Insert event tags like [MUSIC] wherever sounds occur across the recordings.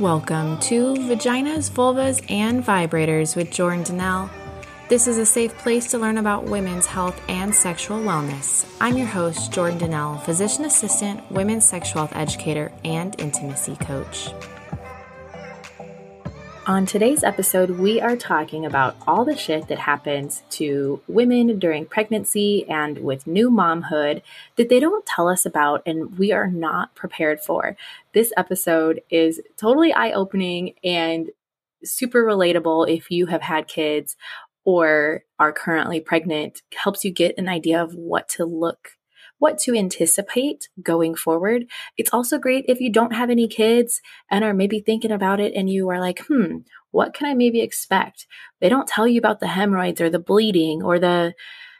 Welcome to Vaginas, Vulvas, and Vibrators with Jordan D'Nelle. This is a safe place to learn about women's health and sexual wellness. I'm your host, Jordan D'Nelle, physician assistant, women's sexual health educator, and intimacy coach. On today's episode, we are talking about all the shit that happens to women during pregnancy and with new momhood that they don't tell us about and we are not prepared for. This episode is totally eye opening and super relatable if you have had kids or are currently pregnant, helps you get an idea of what to look what to anticipate going forward. It's also great if you don't have any kids and are maybe thinking about it and you are like, hmm, what can I maybe expect? They don't tell you about the hemorrhoids or the bleeding or the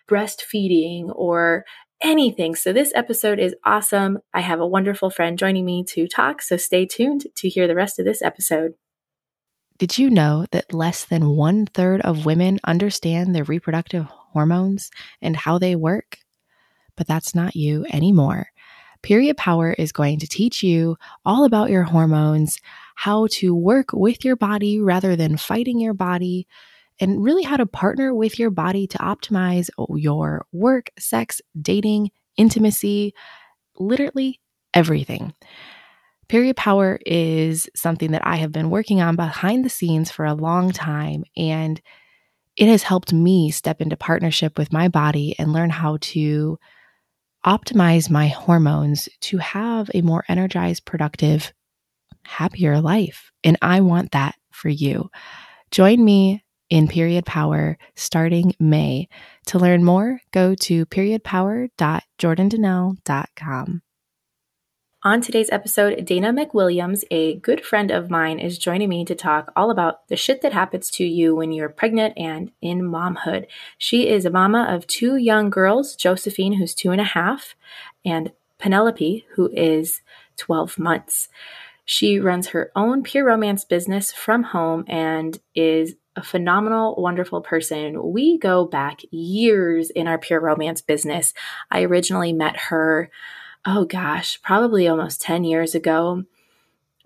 breastfeeding or anything. So this episode is awesome. I have a wonderful friend joining me to talk. So stay tuned to hear the rest of this episode. Did you know that less than one third of women understand their reproductive hormones and how they work? But that's not you anymore. Period Power is going to teach you all about your hormones, how to work with your body rather than fighting your body, and really how to partner with your body to optimize your work, sex, dating, intimacy, literally everything. Period Power is something that I have been working on behind the scenes for a long time, and it has helped me step into partnership with my body and learn how to optimize my hormones to have a more energized, productive, happier life. And I want that for you. Join me in Period Power starting May. To learn more, go to periodpower.jordandnelle.com. On today's episode, Dana McWilliams, a good friend of mine, is joining me to talk all about the shit that happens to you when you're pregnant and in momhood. She is a mama of two young girls, Josephine, who's two and a half, and Penelope, who is 12 months. She runs her own pure romance business from home and is a phenomenal, wonderful person. We go back years in our pure romance business. I originally met her oh gosh, probably almost 10 years ago.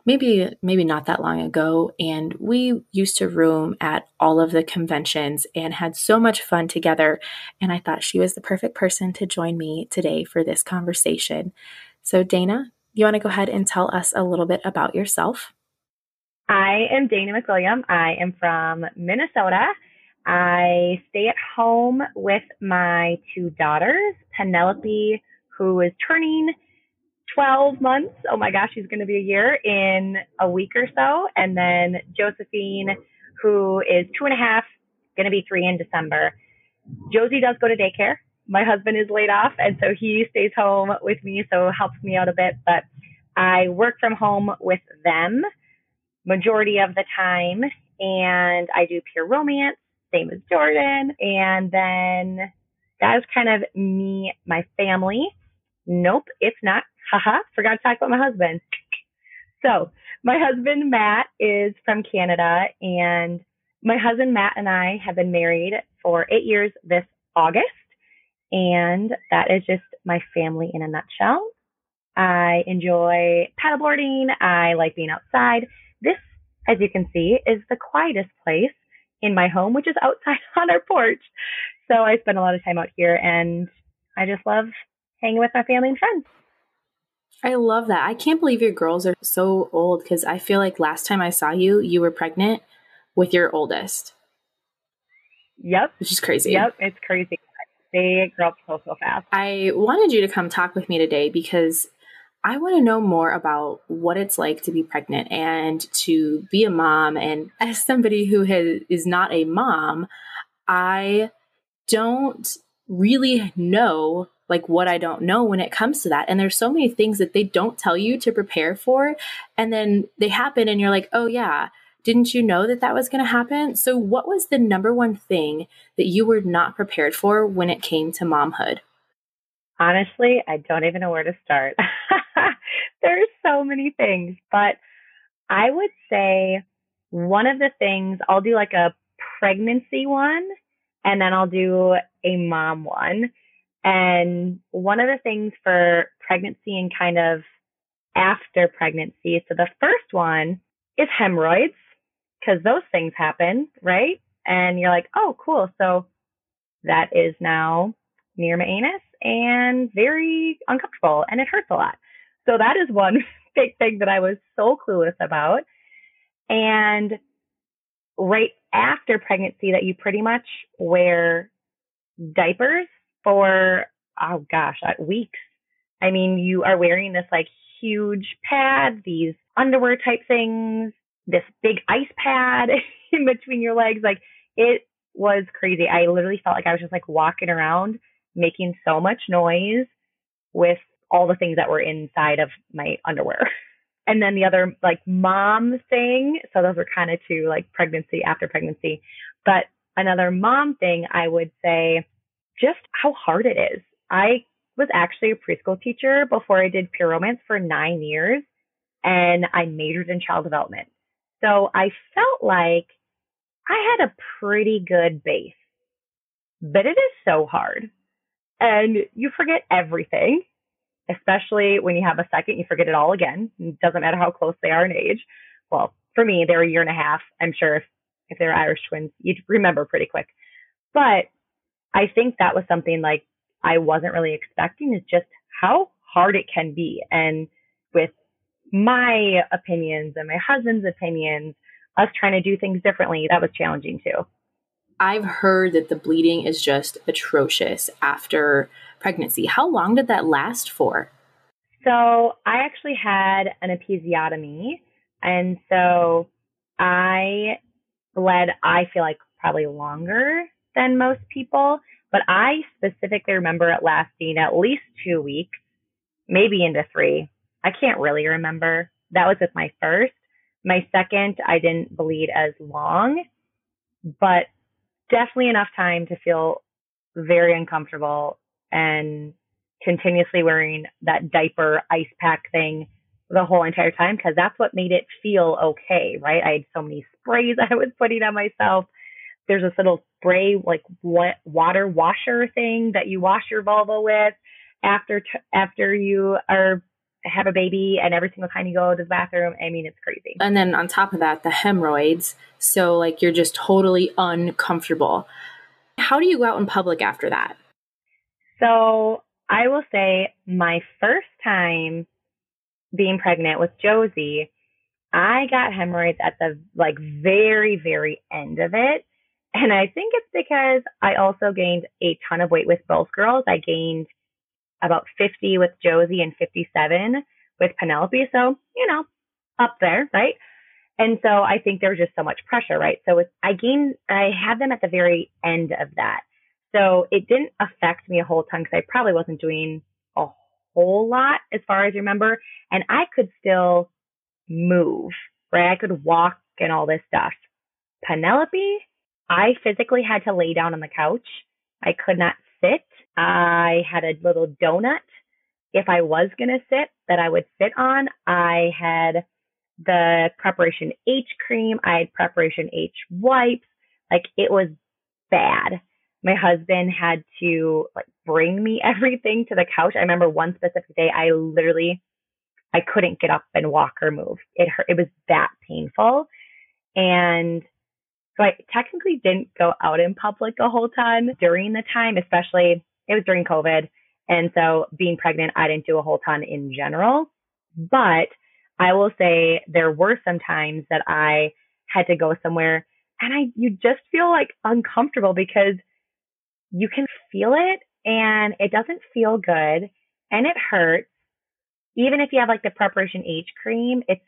Maybe maybe not that long ago and we used to room at all of the conventions and had so much fun together and I thought she was the perfect person to join me today for this conversation. So Dana, you want to go ahead and tell us a little bit about yourself? I am Dana McWilliam. I am from Minnesota. I stay at home with my two daughters, Penelope who is turning 12 months. Oh my gosh, she's going to be a year in a week or so. And then Josephine, who is two and a half, going to be three in December. Josie does go to daycare. My husband is laid off, and so he stays home with me, so helps me out a bit. But I work from home with them majority of the time, and I do pure romance, same as Jordan. And then that is kind of me, my family. Nope, it's not. Haha, forgot to talk about my husband. So, my husband Matt is from Canada, and my husband Matt and I have been married for eight years this August, and that is just my family in a nutshell. I enjoy paddleboarding. I like being outside. This, as you can see, is the quietest place in my home, which is outside [LAUGHS] on our porch. So I spend a lot of time out here and I just love hanging with my family and friends. I love that. I can't believe your girls are so old because I feel like last time I saw you, you were pregnant with your oldest. Yep. Which is crazy. Yep, it's crazy. They grow up so, so fast. I wanted you to come talk with me today because I want to know more about what it's like to be pregnant and to be a mom. And [LAUGHS] as somebody who has, is not a mom, I don't really know like what I don't know when it comes to that. And there's so many things that they don't tell you to prepare for. And then they happen and you're like, oh, yeah, didn't you know that that was going to happen? So, what was the number one thing that you were not prepared for when it came to momhood? Honestly, I don't even know where to start. [LAUGHS] There's so many things, but I would say one of the things I'll do like a pregnancy one and then I'll do a mom one. And one of the things for pregnancy and kind of after pregnancy, so the first one is hemorrhoids because those things happen, right? And you're like, oh, cool. So that is now near my anus and very uncomfortable and it hurts a lot. So that is one [LAUGHS] big thing that I was so clueless about. And right after pregnancy that you pretty much wear diapers for, oh gosh, uh, weeks. I mean, you are wearing this like huge pad, these underwear type things, this big ice pad [LAUGHS] in between your legs. Like it was crazy. I literally felt like I was just like walking around making so much noise with all the things that were inside of my underwear. [LAUGHS] And then the other like mom thing. So those were kind of two like pregnancy after pregnancy. But another mom thing, I would say just how hard it is. I was actually a preschool teacher before I did pure romance for nine years and I majored in child development. So I felt like I had a pretty good base, but it is so hard and you forget everything especially when you have a second, you forget it all again. It doesn't matter how close they are in age. Well, for me, they're a year and a half. I'm sure if, if they're Irish twins, you'd remember pretty quick. But I think that was something like I wasn't really expecting is just how hard it can be. And with my opinions and my husband's opinions, us trying to do things differently, that was challenging too. I've heard that the bleeding is just atrocious after pregnancy. How long did that last for? So I actually had an episiotomy. And so I bled, I feel like probably longer than most people, but I specifically remember it lasting at least two weeks, maybe into three. I can't really remember. That was with my first. My second, I didn't bleed as long, but definitely enough time to feel very uncomfortable and continuously wearing that diaper ice pack thing the whole entire time because that's what made it feel okay, right? I had so many sprays [LAUGHS] I was putting on myself. There's this little spray like water washer thing that you wash your vulva with after t- after you are have a baby and every single time you go to the bathroom. I mean, it's crazy. And then on top of that, the hemorrhoids. So like you're just totally uncomfortable. How do you go out in public after that? So I will say my first time being pregnant with Josie, I got hemorrhoids at the like very, very end of it. And I think it's because I also gained a ton of weight with both girls. I gained about 50 with Josie and 57 with Penelope. So, you know, up there, right? And so I think there was just so much pressure, right? So I gained, I had them at the very end of that. So it didn't affect me a whole ton because I probably wasn't doing a whole lot as far as I remember. And I could still move, right? I could walk and all this stuff. Penelope, I physically had to lay down on the couch. I could not sit. I had a little donut if I was going to sit that I would sit on. I had the preparation H cream. I had preparation H wipes. Like it was bad my husband had to like bring me [LAUGHS] everything to the couch. I remember one specific day I literally I couldn't get up and walk or move. It hurt it was that painful. And so I technically didn't go out in public a whole ton during the time, especially it was during COVID. And so being pregnant, I didn't do a whole ton in general. But I will say there were some times that I had to go somewhere and I you just feel like uncomfortable because you can feel it and it doesn't feel good and it hurts. Even if you have like the preparation H cream, it's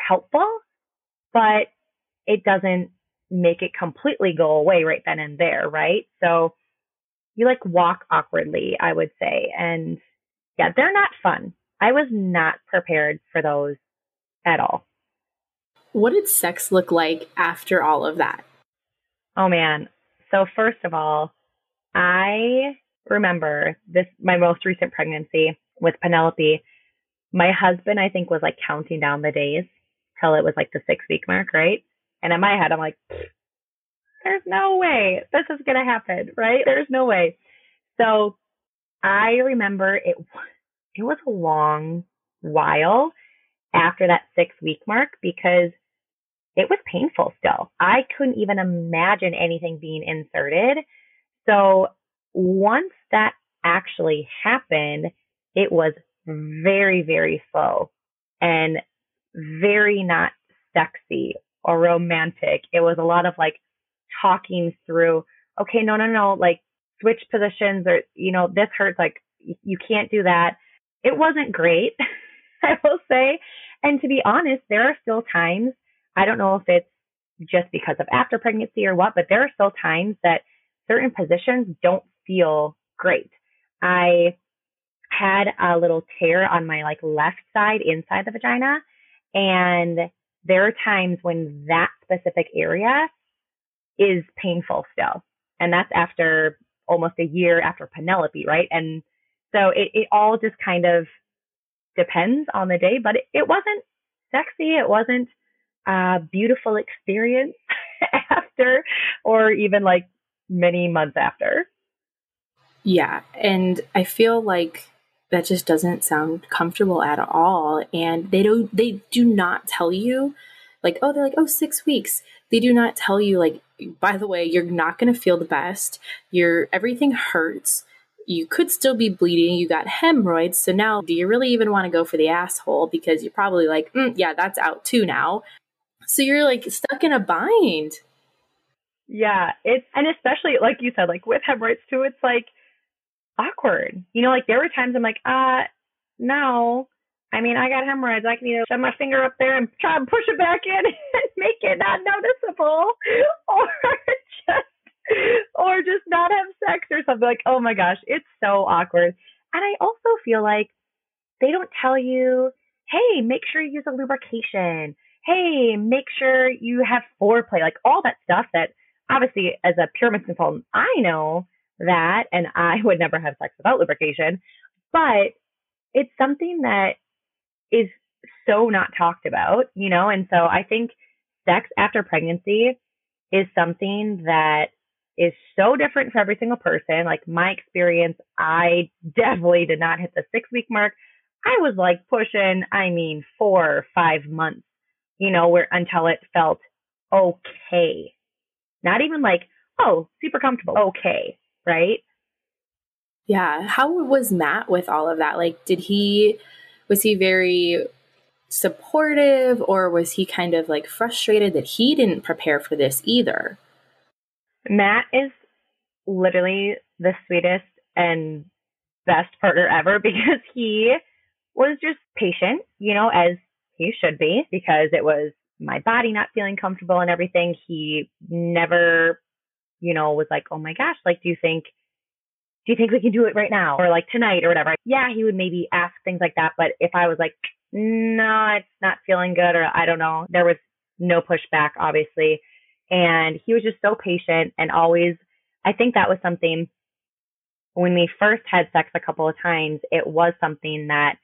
helpful, but it doesn't make it completely go away right then and there, right? So you like walk awkwardly, I would say. And yeah, they're not fun. I was not prepared for those at all. What did sex look like after all of that? Oh man. So first of all, I remember this, my most recent pregnancy with Penelope. My husband, I think, was like counting down the days till it was like the six week mark, right? And in my head, I'm like, there's no way this is going to happen, right? There's no way. So I remember it, it was a long while after that six week mark because it was painful still. I couldn't even imagine anything being inserted. So once that actually happened, it was very, very slow and very not sexy or romantic. It was a lot of like talking through, okay, no, no, no, like switch positions or, you know, this hurts. Like you can't do that. It wasn't great, [LAUGHS] I will say. And to be honest, there are still times, I don't know if it's just because of after pregnancy or what, but there are still times that certain positions don't feel great. I had a little tear on my like left side inside the vagina and there are times when that specific area is painful still. And that's after almost a year after Penelope, right? And so it, it all just kind of depends on the day, but it, it wasn't sexy. It wasn't a beautiful experience [LAUGHS] after or even like many months after. Yeah. And I feel like that just doesn't sound comfortable at all. And they don't, they do not tell you like, oh, they're like, oh, six weeks. They do not tell you like, by the way, you're not going to feel the best. Your everything hurts. You could still be bleeding. You got hemorrhoids. So now, do you really even want to go for the asshole? Because you're probably like, mm, yeah, that's out too now. So you're like stuck in a bind. Yeah, it's and especially like you said, like with hemorrhoids too, it's like awkward. You know, like there were times I'm like, uh, no. I mean, I got hemorrhoids. I can either shove my finger up there and try and push it back in [LAUGHS] and make it not noticeable, [LAUGHS] or just, or just not have sex or something. Like, oh my gosh, it's so awkward. And I also feel like they don't tell you, hey, make sure you use a lubrication. Hey, make sure you have foreplay. Like all that stuff that obviously as a pyramid consultant, I know that and I would never have sex without lubrication, but it's something that is so not talked about, you know? And so I think sex after pregnancy is something that is so different for every single person. Like my experience, I [LAUGHS] definitely did not hit the six week mark. I was like pushing, I mean, four or five months, you know, where until it felt okay. Not even like, oh, super comfortable. Okay right? Yeah. How was Matt with all of that? Like, did he, was he very supportive or was he kind of like frustrated that he didn't prepare for this either? Matt is literally the sweetest and best partner ever [LAUGHS] because he was just patient, you know, as he should be, because it was my body not feeling comfortable and everything. He never you know, was like, oh my gosh, like, do you think, do you think we can do it right now or like tonight or whatever? Yeah, he would maybe ask things like that. But if I was like, no, it's not feeling good or I don't know, there was no pushback, obviously. And he was just so patient and always, I think that was something when we first had sex a couple of times, it was something that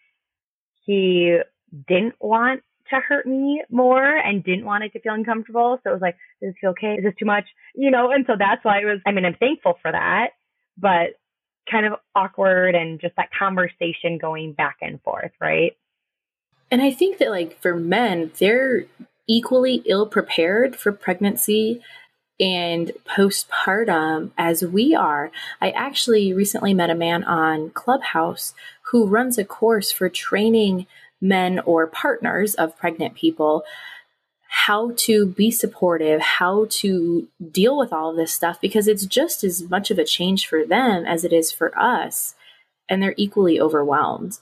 he didn't want to hurt me more and didn't want it to feel uncomfortable. So it was like, does this feel okay? Is this too much? You know, and so that's why it was, I mean, I'm thankful for that, but kind of awkward and just that conversation going back and forth, right? And I think that, like, for men, they're equally ill prepared for pregnancy and postpartum as we are. I actually recently met a man on Clubhouse who runs a course for training men or partners of pregnant people how to be supportive, how to deal with all of this stuff, because it's just as much of a change for them as it is for us. And they're equally overwhelmed.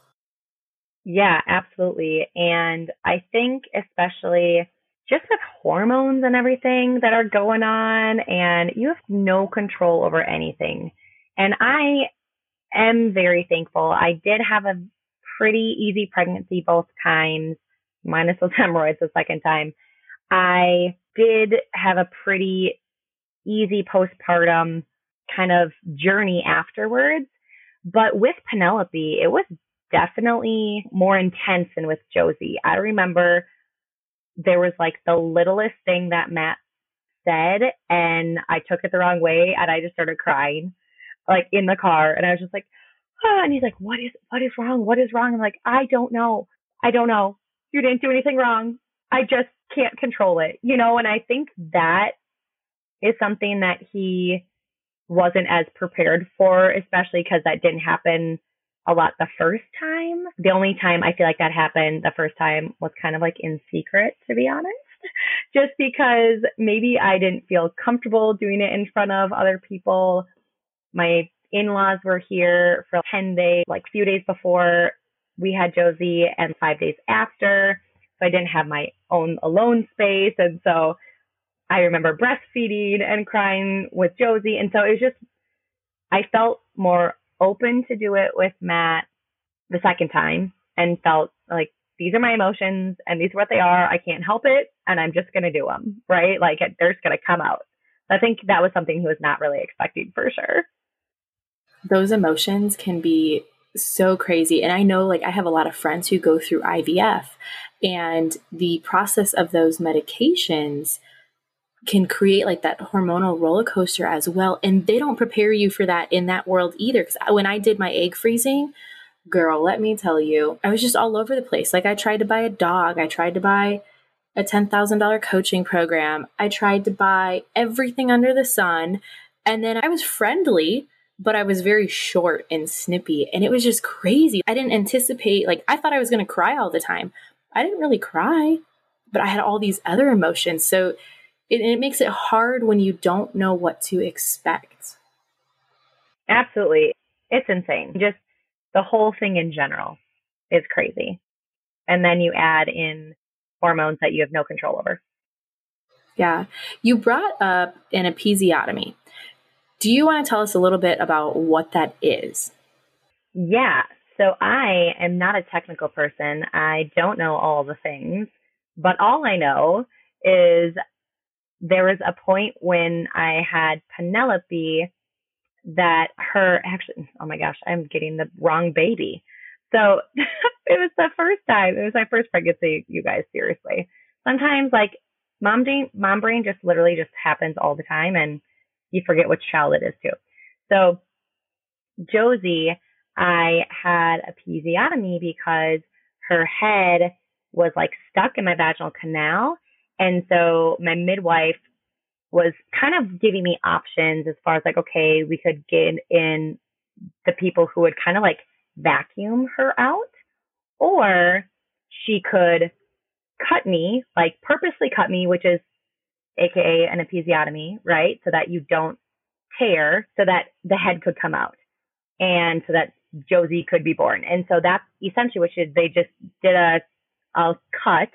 Yeah, absolutely. And I think, especially just with hormones and everything that are going on, and you have no control over anything. And I am very thankful. I did have a pretty easy pregnancy both times, minus those [LAUGHS] hemorrhoids the second time. I did have a pretty easy postpartum kind of journey afterwards. But with Penelope, it was definitely more intense than with Josie. I remember there was like the littlest thing that Matt said and I took it the wrong way and I just started crying like in the car and I was just like, ah, and he's like, what is, what is wrong? What is wrong? I'm like, I don't know. I don't know. You didn't do anything wrong. I just can't control it, you know, and I think that is something that he wasn't as prepared for, especially because that didn't happen a lot the first time. The only time I feel like that happened the first time was kind of like in secret, to be honest. [LAUGHS] Just because maybe I didn't feel comfortable doing it in front of other people. My in-laws were here for 10 days, like a few days before we had Josie and five days after. So I didn't have my own alone space. And so I remember breastfeeding and crying with Josie. And so it was just, I felt more open to do it with Matt the second time and felt like these are my emotions and these are what they are. I can't help it and I'm just going to do them, right? Like they're just going to come out. I think that was something he was not really expecting for sure. Those emotions can be so crazy. And I know, like, I have a lot of friends who go through IVF, and the process of those medications can create like that hormonal roller coaster as well. And they don't prepare you for that in that world either. Because when I did my egg freezing, girl, let me tell you, I was just all over the place. Like, I tried to buy a dog, I tried to buy a $10,000 coaching program, I tried to buy everything under the sun. And then I was friendly but I was very short and snippy and it was just crazy. I didn't anticipate, like, I thought I was going to cry all the time. I didn't really cry, but I had all these other emotions. So it, it makes it hard when you don't know what to expect. Absolutely. It's insane. Just the whole thing in general is crazy. And then you add in hormones that you have no control over. Yeah. You brought up an episiotomy. Do you want to tell us a little bit about what that is? Yeah. So I am not a technical person. I don't know all the things, but all I know is there was a point when I had Penelope that her actually, oh my gosh, I'm getting the wrong baby. So [LAUGHS] it was the first time, it was my first pregnancy, you guys, seriously. Sometimes like mom brain, mom brain just literally just happens all the time. And you forget which child it is too. So Josie, I had a episiotomy because her head was like stuck in my vaginal canal. And so my midwife was kind of giving me options as far as like, okay, we could get in the people who would kind of like vacuum her out, or she could cut me, like purposely cut me, which is aka an episiotomy, right? So that you don't tear, so that the head could come out, and so that Josie could be born. And so that's essentially what she did. They just did a a cut.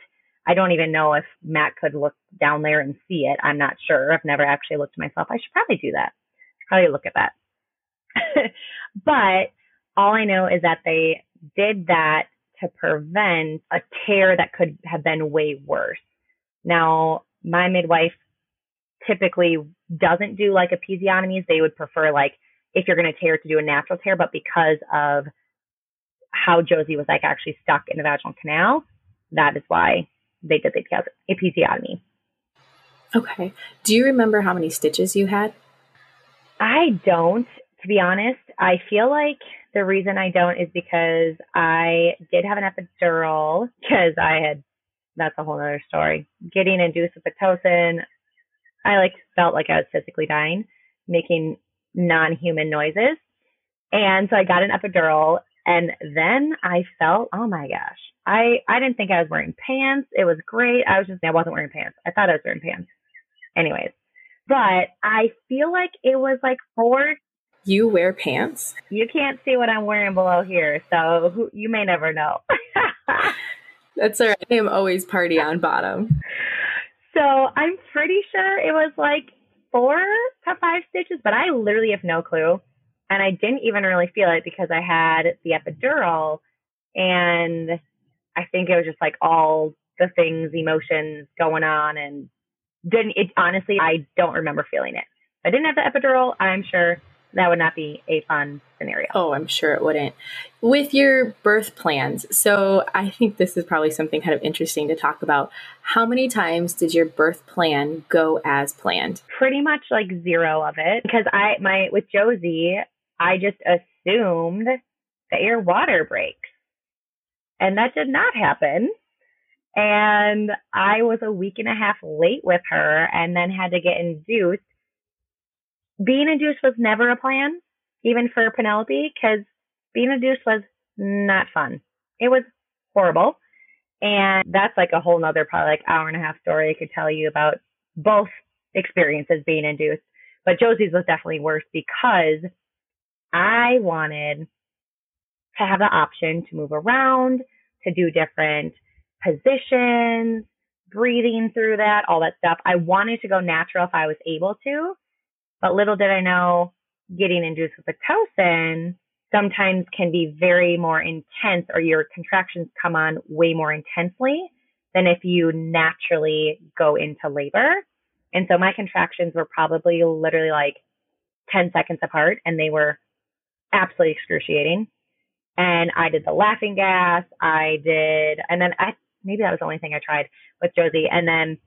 I don't even know if Matt could look down there and see it. I'm not sure. I've never actually looked myself. I should probably do that. Probably look at that. [LAUGHS] but all I know is that they did that to prevent a tear that could have been way worse. Now, my midwife typically doesn't do like episiotomies. They would prefer like if you're going to tear to do a natural tear, but because of how Josie was like actually stuck in the vaginal canal, that is why they did the episiotomy. Okay. Do you remember how many stitches you had? I don't, to be honest. I feel like the reason I don't is because I did have an epidural because I had that's a whole other story. Getting induced with Pitocin, I like felt like I was physically dying, making non-human noises. And so I got an epidural and then I felt, oh my gosh, I, I didn't think I was wearing pants. It was great. I was just, I wasn't wearing pants. I thought I was wearing pants. Anyways, but I feel like it was like four. You wear pants? You can't see what I'm wearing below here. So who, you may never know. [LAUGHS] That's all right. I am always party on bottom. So I'm pretty sure it was like four to five stitches, but I literally have no clue. And I didn't even really feel it because I had the epidural and I think it was just like all the things, emotions going on and didn't it honestly I don't remember feeling it. I didn't have the epidural, I'm sure that would not be a fun scenario. Oh, I'm sure it wouldn't. With your birth plans, so I think this is probably something kind of interesting to talk about. How many times did your birth plan go as planned? Pretty much like zero of it because I my with Josie, I just assumed that your water breaks. And that did not happen. And I was a week and a half late with her and then had to get induced. Being induced was never a plan, even for Penelope, because being induced was not fun. It was horrible. And that's like a whole nother probably like hour and a half story I could tell you about both experiences being induced. But Josie's was definitely worse because I wanted to have the option to move around, to do different positions, breathing through that, all that stuff. I wanted to go natural if I was able to, but little did I know getting induced with Pitocin sometimes can be very more intense or your contractions come on way more intensely than if you naturally go into labor. And so my contractions were probably literally like 10 seconds apart and they were absolutely excruciating. And I did the laughing gas. I did, and then I, maybe that was the only thing I tried with Josie. And then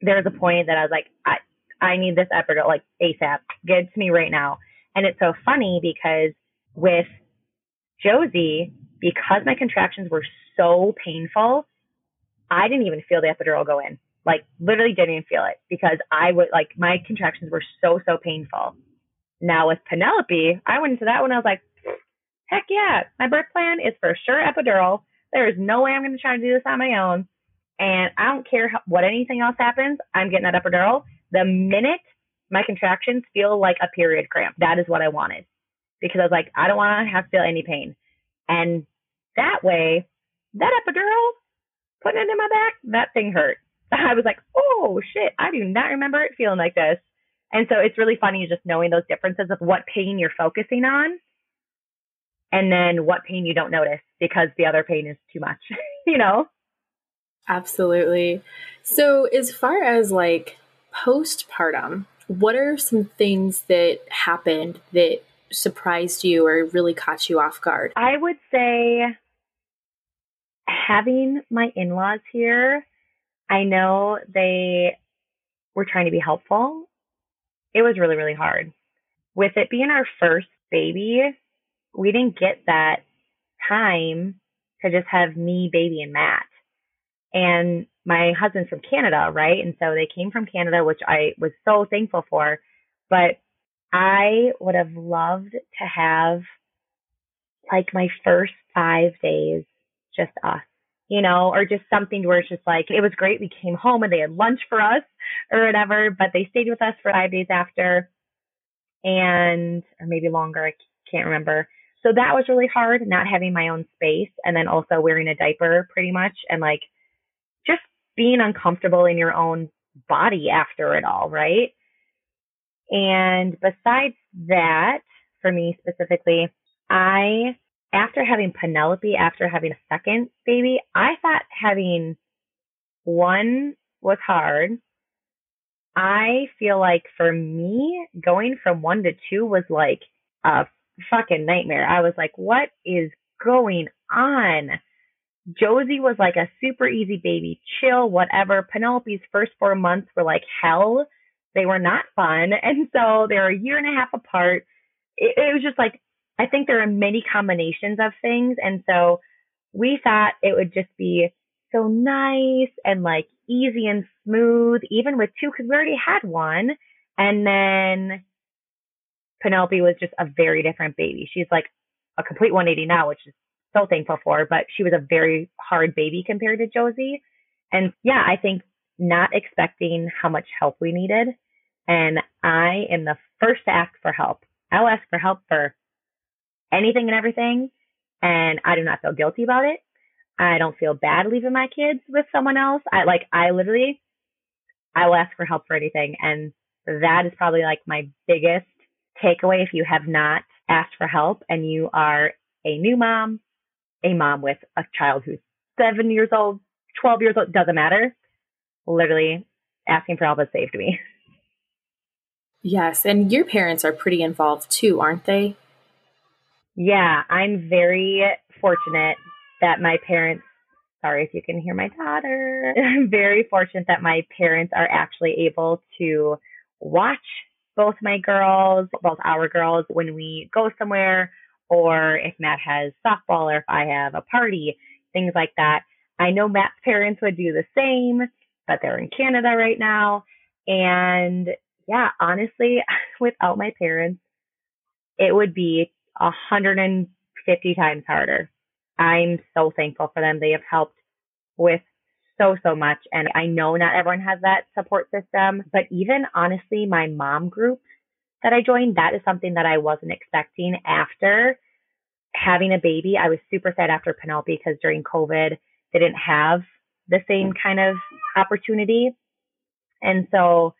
there was a point that I was like, I, I need this epidural like ASAP. Get it to me right now. And it's so funny because with Josie, because my contractions were so painful, I didn't even feel the epidural go in. Like literally didn't even feel it because I would like my contractions were so, so painful. Now with Penelope, I went into that one. I was like, heck yeah, my birth plan is for sure epidural. There is no way I'm going to try to do this on my own. And I don't care what anything else happens. I'm getting that epidural. The minute my contractions feel like a period cramp, that is what I wanted because I was like, I don't want to have to feel any pain. And that way, that epidural, putting it in my back, that thing hurt. [LAUGHS] I was like, oh shit, I do not remember it feeling like this. And so it's really funny just knowing those differences of what pain you're focusing on and then what pain you don't notice because the other pain is too much, [LAUGHS] you know? Absolutely. So, as far as like postpartum, what are some things that happened that surprised you or really caught you off guard? I would say having my in laws here, I know they were trying to be helpful. It was really, really hard. With it being our first baby, we didn't get that time to just have me, baby, and Matt. And my husband's from Canada, right? And so they came from Canada, which I was so thankful for. But I would have loved to have like my first five days just us, you know, or just something where it's just like, it was great. We came home and they had lunch for us or whatever, but they stayed with us for five days after and, or maybe longer. I can't remember. So that was really hard, not having my own space and then also wearing a diaper pretty much and like being uncomfortable in your own body after it all, right? And besides that, for me specifically, I, after having Penelope, after having a second baby, I thought having one was hard. I feel like for me, going from one to two was like a fucking nightmare. I was like, what is going on? Josie was like a super easy baby, chill, whatever. Penelope's first four months were like hell. They were not fun. [LAUGHS] And so they're a year and a half apart. It, it was just like, I think there are many combinations of things. And so we thought it would just be so nice and like easy and smooth, even with two, because we already had one. And then Penelope was just a very different baby. She's like a complete 180 now, which is so thankful for, but she was a very hard baby compared to Josie. And yeah, I think not expecting how much help we needed. And I am the first to ask for help. I'll ask for help for anything and everything. And I do not feel guilty about it. I don't feel bad leaving my kids with someone else. I like, I literally, I will ask for help for anything. And that is probably like my biggest takeaway if you have not asked for help and you are a new mom, a mom with a child who's seven years old, 12 years old, doesn't matter literally asking for help has saved me. [LAUGHS] Yes, and your parents are pretty involved too, aren't they? Yeah, I'm very fortunate that my parents, sorry if you can hear my daughter, [LAUGHS] I'm very fortunate that my parents are actually able to watch both my girls, both our girls, when we go somewhere, or if Matt has softball or if I have a party, things like that. I know Matt's [LAUGHS] parents would do the same, but they're in Canada right now. And yeah, honestly, [LAUGHS] without my parents, it would be 150 times harder. I'm so thankful for them. They have helped with so, so much. And I know not everyone has that support system, but even honestly, my mom group that I joined, that is something that I wasn't expecting after having a baby. I was super sad after Penelope because during COVID, they didn't have the same kind of opportunity. And so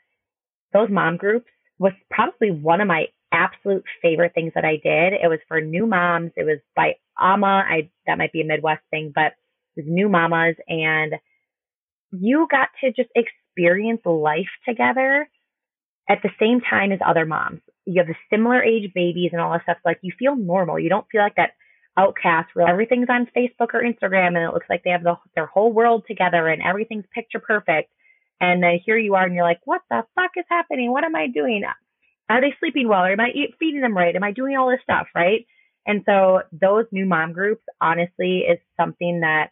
those mom groups was probably one of my absolute favorite things that I did. It was for new moms. It was by AMA. I, that might be a Midwest thing, but it was new mamas and you got to just experience life together at the same time as other moms. You have the similar age babies and all that stuff. Like you feel normal. You don't feel like that outcast where everything's on Facebook or Instagram and it looks like they have the, their whole world together and everything's picture perfect. And then here you are and you're like, what the fuck is happening? What am I doing? Are they sleeping well? Or am I feeding them right? Am I doing all this stuff? Right. And so those new mom groups honestly is something that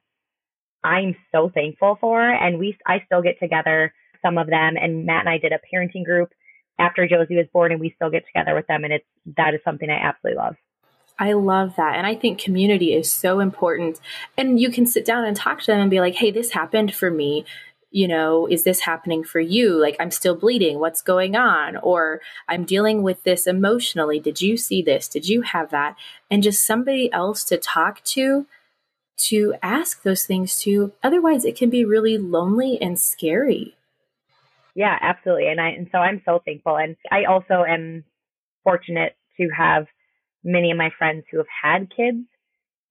I'm so thankful for. And we, I still get together some of them and Matt and I did a parenting group after Josie was born and we still get together with them. And it's, that is something I absolutely love. I love that. And I think community is so important. And you can sit down and talk to them and be like, hey, this happened for me. You know, is this happening for you? Like, I'm still bleeding. What's going on? Or I'm dealing with this emotionally. Did you see this? Did you have that? And just somebody else to talk to, to ask those things to. Otherwise, it can be really lonely and scary. Yeah, absolutely. And I, and so I'm so thankful. And I also am fortunate to have many of my friends who have had kids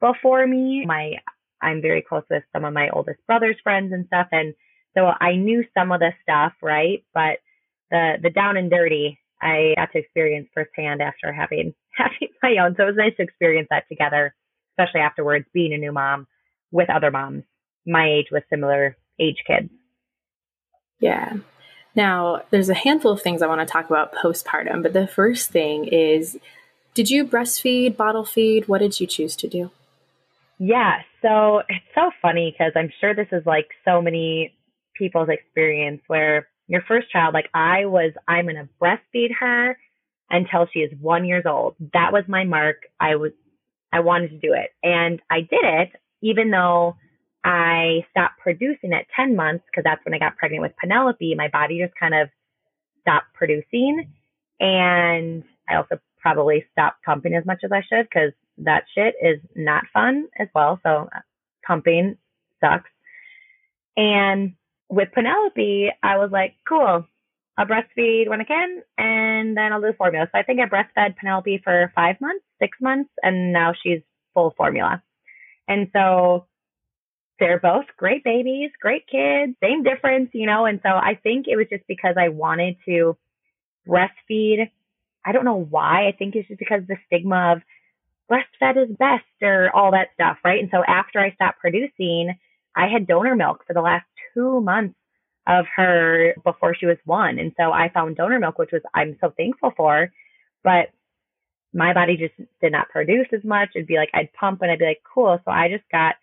before me. My I'm very close with some of my oldest brother's friends and stuff and so I knew some of the stuff, right? But the the down and dirty I got to experience firsthand after having [LAUGHS] having my own. So it was nice to experience that together, especially afterwards being a new mom with other moms my age with similar age kids. Yeah. Now, there's a handful of things I want to talk about postpartum, but the first thing is did you breastfeed, bottle feed? What did you choose to do? Yeah, so it's so funny because I'm sure this is like so many people's experience where your first child, like I was, I'm going to breastfeed her until she is one years old. That was my mark. I was, I wanted to do it and I did it even though I stopped producing at 10 months because that's when I got pregnant with Penelope. My body just kind of stopped producing. And I also probably stopped pumping as much as I should because that shit is not fun as well. So uh, pumping sucks. And with Penelope, I was like, cool, I'll breastfeed when I can and then I'll do formula. So I think I breastfed Penelope for five months, six months, and now she's full formula. And so they're both great babies, great kids, same difference, you know. And so I think it was just because I wanted to breastfeed I don't know why. I think it's just because the stigma of breastfed is best or all that stuff, right? And so after I stopped producing, I had donor milk for the last two months of her before she was one. And so I found donor milk, which was, I'm so thankful for, but my body just did not produce as much. It'd be like, I'd pump and I'd be like, cool. So I just got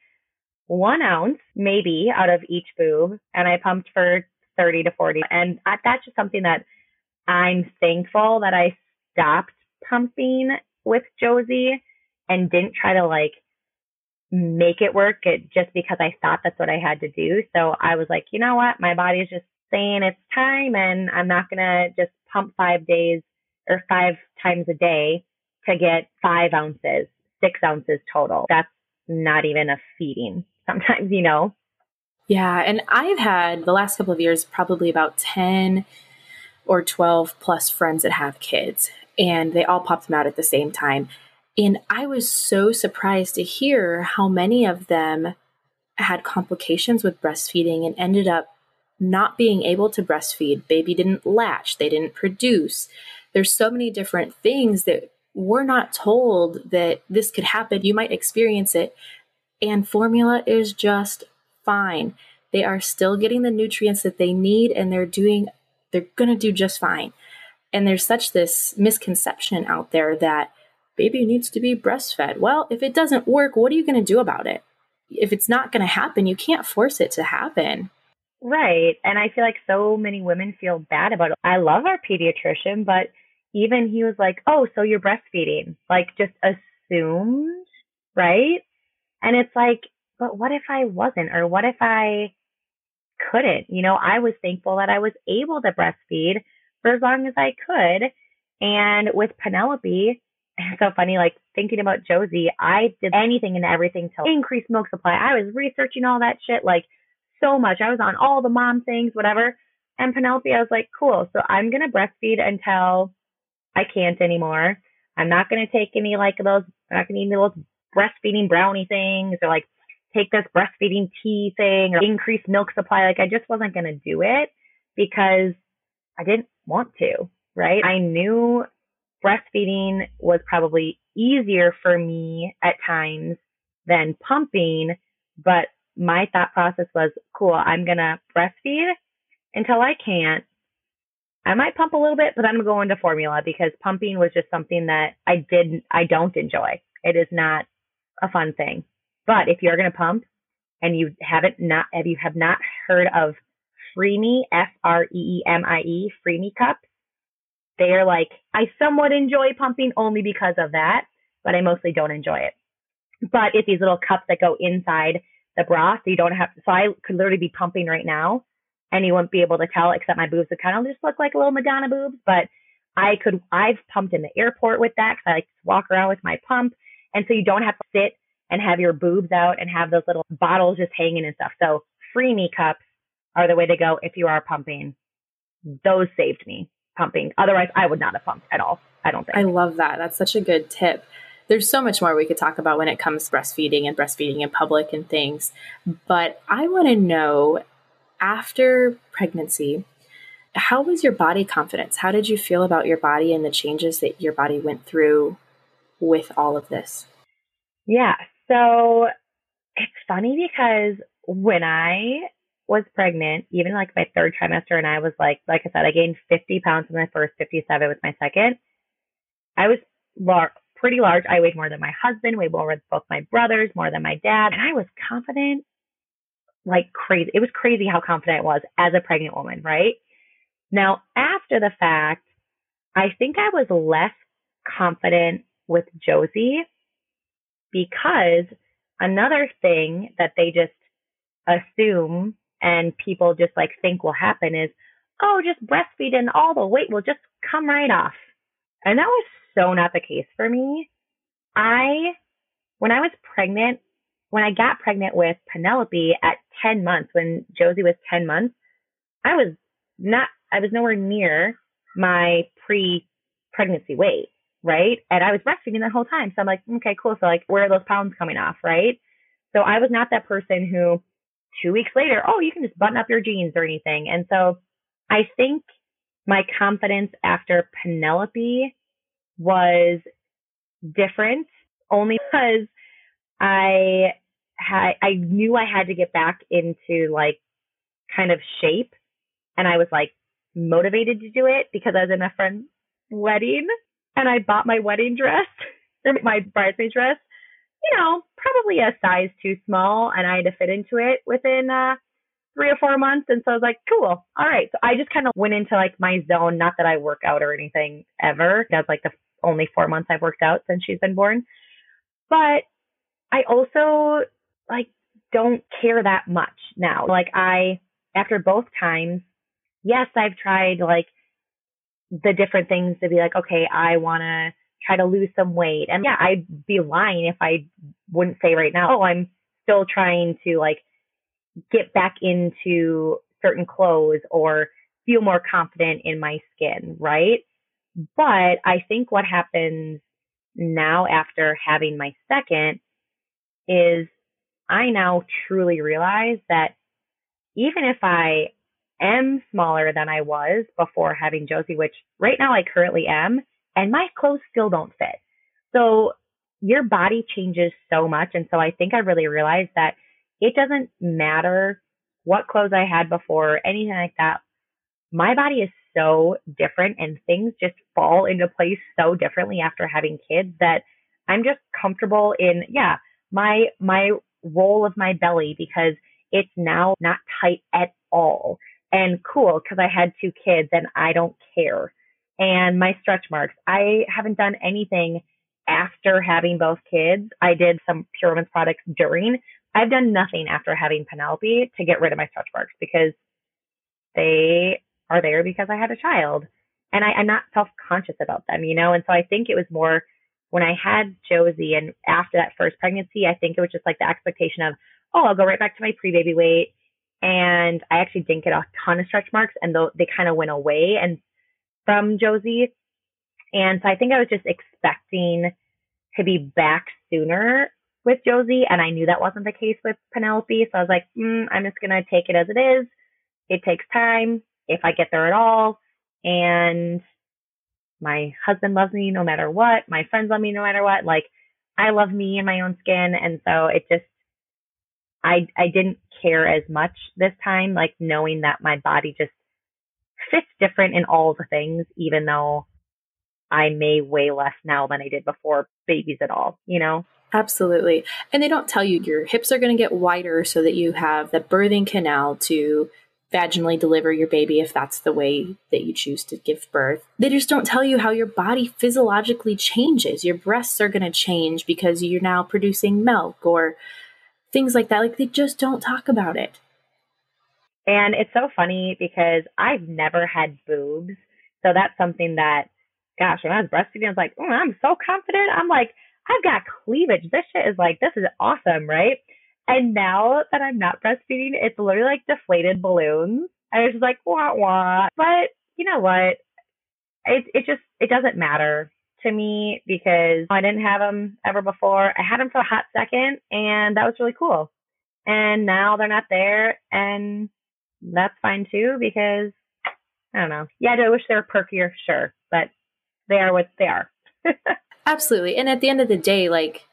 one ounce maybe out of each boob and I pumped for 30 to 40. And that's just something that I'm thankful that I stopped pumping with Josie and didn't try to like make it work it, just because I thought that's what I had to do. So I was like, you know what? My body is just saying it's time and I'm not going to just pump five days or five times a day to get five ounces, six ounces total. That's not even a feeding sometimes, you know? Yeah. And I've had the last couple of years, probably about 10 or 12 plus friends that have kids and they all popped them out at the same time. And I was so surprised to hear how many of them had complications with breastfeeding and ended up not being able to breastfeed. Baby didn't latch, they didn't produce. There's so many different things that we're not told that this could happen. You might experience it. And formula is just fine. They are still getting the nutrients that they need and they're doing, they're going to do just fine. And there's such this misconception out there that baby needs to be breastfed. Well, if it doesn't work, what are you going to do about it? if it's not going to happen, you can't force it to happen. Right. And I feel like so many women feel bad about it. I love our pediatrician, but even he was like, oh, so you're breastfeeding. Like just assumed, right? And it's like, but what if I wasn't? Or what if I couldn't? You know, I was thankful that I was able to breastfeed for as long as I could. And with Penelope, [LAUGHS] it's so funny, like thinking about Josie, I did anything and everything to increase milk supply. I was researching all that shit like so much. I was on all the mom things, whatever. And Penelope, I was like, cool. So I'm going to breastfeed until I can't anymore. I'm not going to take any like those, I'm not going to eat those breastfeeding brownie things or like take this breastfeeding tea thing or increase milk supply. Like I just wasn't going to do it because I didn't want to, right? I knew breastfeeding was probably easier for me at times than pumping, but my thought process was cool. I'm going to breastfeed until I can't. I might pump a little bit, but I'm going to go into formula because pumping was just something that I didn't, I don't enjoy. It is not a fun thing. But if you're going to pump and you haven't not, if you have not heard of Freemie, F R E E M I E, Freemie cups, they are like, I somewhat enjoy pumping only because of that, but I mostly don't enjoy it. But it's these little cups that go inside the bra, so you don't have, so I could literally be pumping right now and you wouldn't be able to tell except my boobs would kind of just look like little Madonna boobs, but I could, I've pumped in the airport with that because I like to walk around with my pump. And so you don't have to sit and have your boobs out and have those little bottles just hanging and stuff. So Freemie cups are the way to go if you are pumping. Those saved me pumping. Otherwise, I would not have pumped at all. I don't think. I love that. That's such a good tip. There's so much more we could talk about when it comes breastfeeding and breastfeeding in public and things. But I want to know after pregnancy, how was your body confidence? How did you feel about your body and the changes that your body went through with all of this? Yeah. So it's funny because when I was pregnant, even like my third trimester, and I was like, like I said, I gained 50 pounds in my first, 57 with my second. I was lar- pretty large. I weighed more than my husband, weighed more than both my brothers, more than my dad, and I was confident like crazy. It was crazy how confident I was as a pregnant woman, right? Now, after the fact, I think I was less confident with Josie because another thing that they just assume and people just like think will happen is, oh, just breastfeed and all the weight will just come right off. And that was so not the case for me. I, when I was pregnant, when I got pregnant with Penelope at 10 months, when Josie was 10 months, I was not, I was nowhere near my pre pregnancy weight, right? And I was breastfeeding the whole time. So I'm like, okay, cool. So like, where are those pounds coming off, right? So I was not that person who two weeks later, oh, you can just button up your jeans or anything. And so I think my confidence after Penelope was different only because I had, I knew I had to get back into like kind of shape and I was like motivated to do it because I was in a friend's wedding and I bought my wedding dress or my bridesmaid dress you know, probably a size too small and I had to fit into it within uh three or four months. And so I was like, cool. All right. So I just kind of went into like my zone. Not that I work out or anything ever. That's like the only four months I've worked out since she's been born. But I also like don't care that much now. Like I, after both times, yes, I've tried like the different things to be like, okay, I want to try to lose some weight. And yeah, I'd be lying if I wouldn't say right now, oh, I'm still trying to like get back into certain clothes or feel more confident in my skin, right? But I think what happens now after having my second is I now truly realize that even if I am smaller than I was before having Josie, which right now I currently am, and my clothes still don't fit. So your body changes so much. And so I think I really realized that it doesn't matter what clothes I had before, anything like that. My body is so different and things just fall into place so differently after having kids that I'm just comfortable in, yeah, my, my roll of my belly because it's now not tight at all. And cool, because I had two kids and I don't care. And my stretch marks, I haven't done anything after having both kids. I did some Pure Romance products during. I've done nothing after having Penelope to get rid of my stretch marks because they are there because I had a child. And I, I'm not self conscious about them, you know? And so I think it was more when I had Josie and after that first pregnancy, I think it was just like the expectation of, oh, I'll go right back to my pre baby weight. And I actually didn't get a ton of stretch marks and they kind of went away and from Josie. And so I think I was just expecting to be back sooner with Josie. And I knew that wasn't the case with Penelope. So I was like, mm, I'm just to take it as it is. It takes time if I get there at all. And my husband loves me no matter what. My friends love me no matter what. Like I love me and my own skin. And so it just, I, I didn't care as much this time, like knowing that my body just fits different in all the things, even though I may weigh less now than I did before babies at all, you know? Absolutely. And they don't tell you your hips are going to get wider so that you have the birthing canal to vaginally deliver your baby if that's the way that you choose to give birth. They just don't tell you how your body physiologically changes. Your breasts are going to change because you're now producing milk or things like that. Like they just don't talk about it. And it's so funny because I've never had boobs. So that's something that, gosh, when I was breastfeeding, I was like, oh, I'm so confident. I'm like, I've got cleavage. This shit is like, this is awesome, right? And now that I'm not breastfeeding, it's literally like deflated balloons. I was just like, wah wah. But you know what? It it just it doesn't matter to me because I didn't have them ever before. I had them for a hot second, and that was really cool. And now they're not there, and that's fine too because I don't know. Yeah, I wish they were perkier, sure, but they are what they are. [LAUGHS] Absolutely. And at the end of the day, like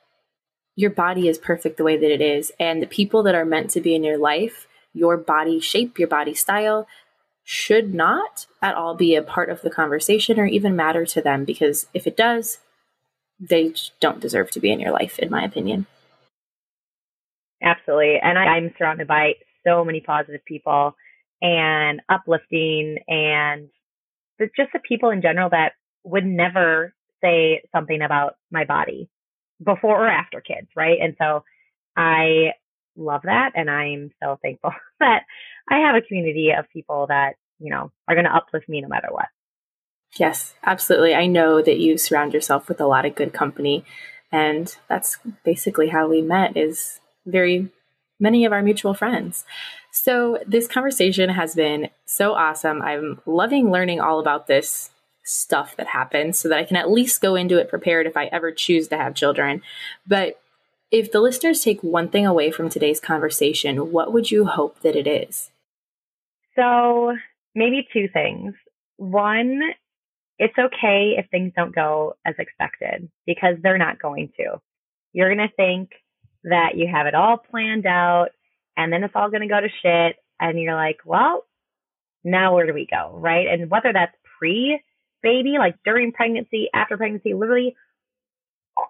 your body is perfect the way that it is. And the people that are meant to be in your life, your body shape, your body style, should not at all be a part of the conversation or even matter to them because if it does, they don't deserve to be in your life, in my opinion. Absolutely. And I, I'm surrounded by so many positive people and uplifting and just the people in general that would never say something about my body before or after kids, right? And so I love that. And I'm so thankful [LAUGHS] that I have a community of people that, you know, are going to uplift me no matter what. Yes, absolutely. I know that you surround yourself with a lot of good company. And that's basically how we met is very many of our mutual friends. So this conversation has been so awesome. I'm loving learning all about this stuff that happens so that I can at least go into it prepared if I ever choose to have children. But if the listeners take one thing away from today's conversation, what would you hope that it is? So, maybe two things. One, it's okay if things don't go as expected because they're not going to. You're going to think that you have it all planned out and then it's all going to go to shit. And you're like, well, now where do we go? Right. And whether that's pre baby, like during pregnancy, after pregnancy, literally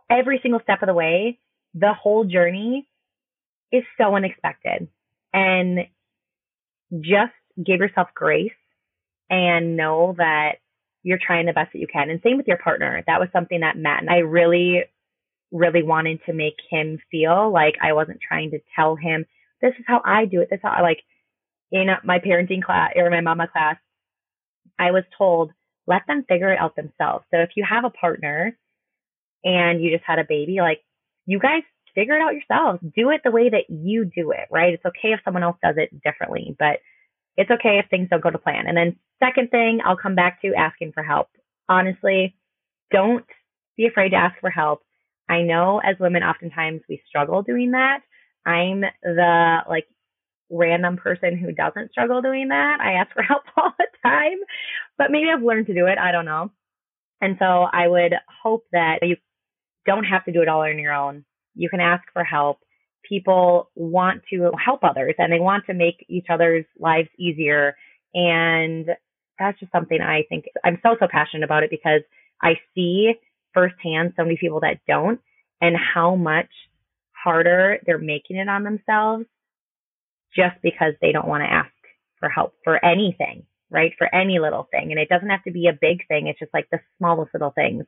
every single step of the way, the whole journey is so unexpected. And just give yourself grace and know that you're trying the best that you can. And same with your partner. That was something that Matt and I really, really wanted to make him feel like I wasn't trying to tell him, this is how I do it. This is how I like in my parenting class or my mama class, I was told let them figure it out themselves. So if you have a partner and you just had a baby, like you guys figure it out yourselves. Do it the way that you do it, right? It's okay if someone else does it differently, but it's okay if things don't go to plan. And then second thing, I'll come back to asking for help. Honestly, don't be afraid to ask for help. I know as women, oftentimes we struggle doing that. I'm the like random person who doesn't struggle doing that. I ask for [LAUGHS] help all the time, but maybe I've learned to do it. I don't know. And so I would hope that you don't have to do it all on your own. You can ask for help. People want to help others and they want to make each other's lives easier. And that's just something I think I'm so, so passionate about it because I see firsthand so many people that don't and how much harder they're making it on themselves just because they don't want to ask for help for anything, right? For any little thing. And it doesn't have to be a big thing. It's just like the smallest little things.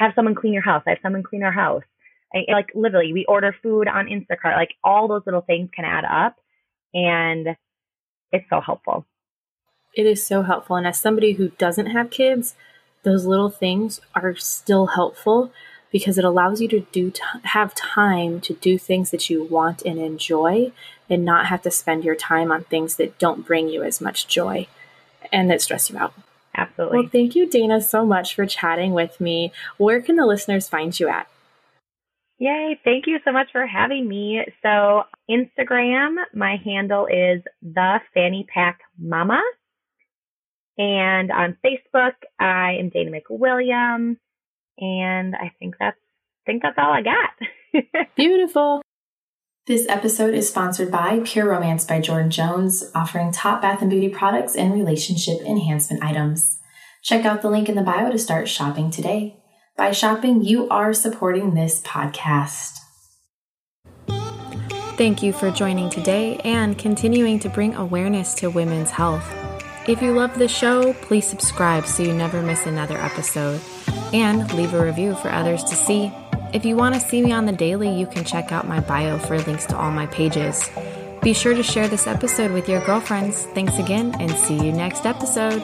Have someone clean your house. I have someone clean our house. I, like literally, we order food on Instacart. Like all those little things can add up. And it's so helpful. It is so helpful. And as somebody who doesn't have kids, those little things are still helpful because it allows you to do t- have time to do things that you want and enjoy and not have to spend your time on things that don't bring you as much joy and that stress you out. Absolutely. Well, thank you Dana so much for chatting with me. Where can the listeners find you at? Yay, thank you so much for having me. So, Instagram, my handle is the Fanny Pack Mama. And on Facebook, I am Dana McWilliam. And I think that's I think that's all I got. [LAUGHS] Beautiful. This episode is sponsored by Pure Romance by Jordan Jones, offering top bath and beauty products and relationship enhancement items. Check out the link in the bio to start shopping today. By shopping, you are supporting this podcast. Thank you for joining today and continuing to bring awareness to women's health. If you love the show, please subscribe so you never miss another episode and leave a review for others to see. If you want to see me on the daily, you can check out my bio for links to all my pages. Be sure to share this episode with your girlfriends. Thanks again and see you next episode.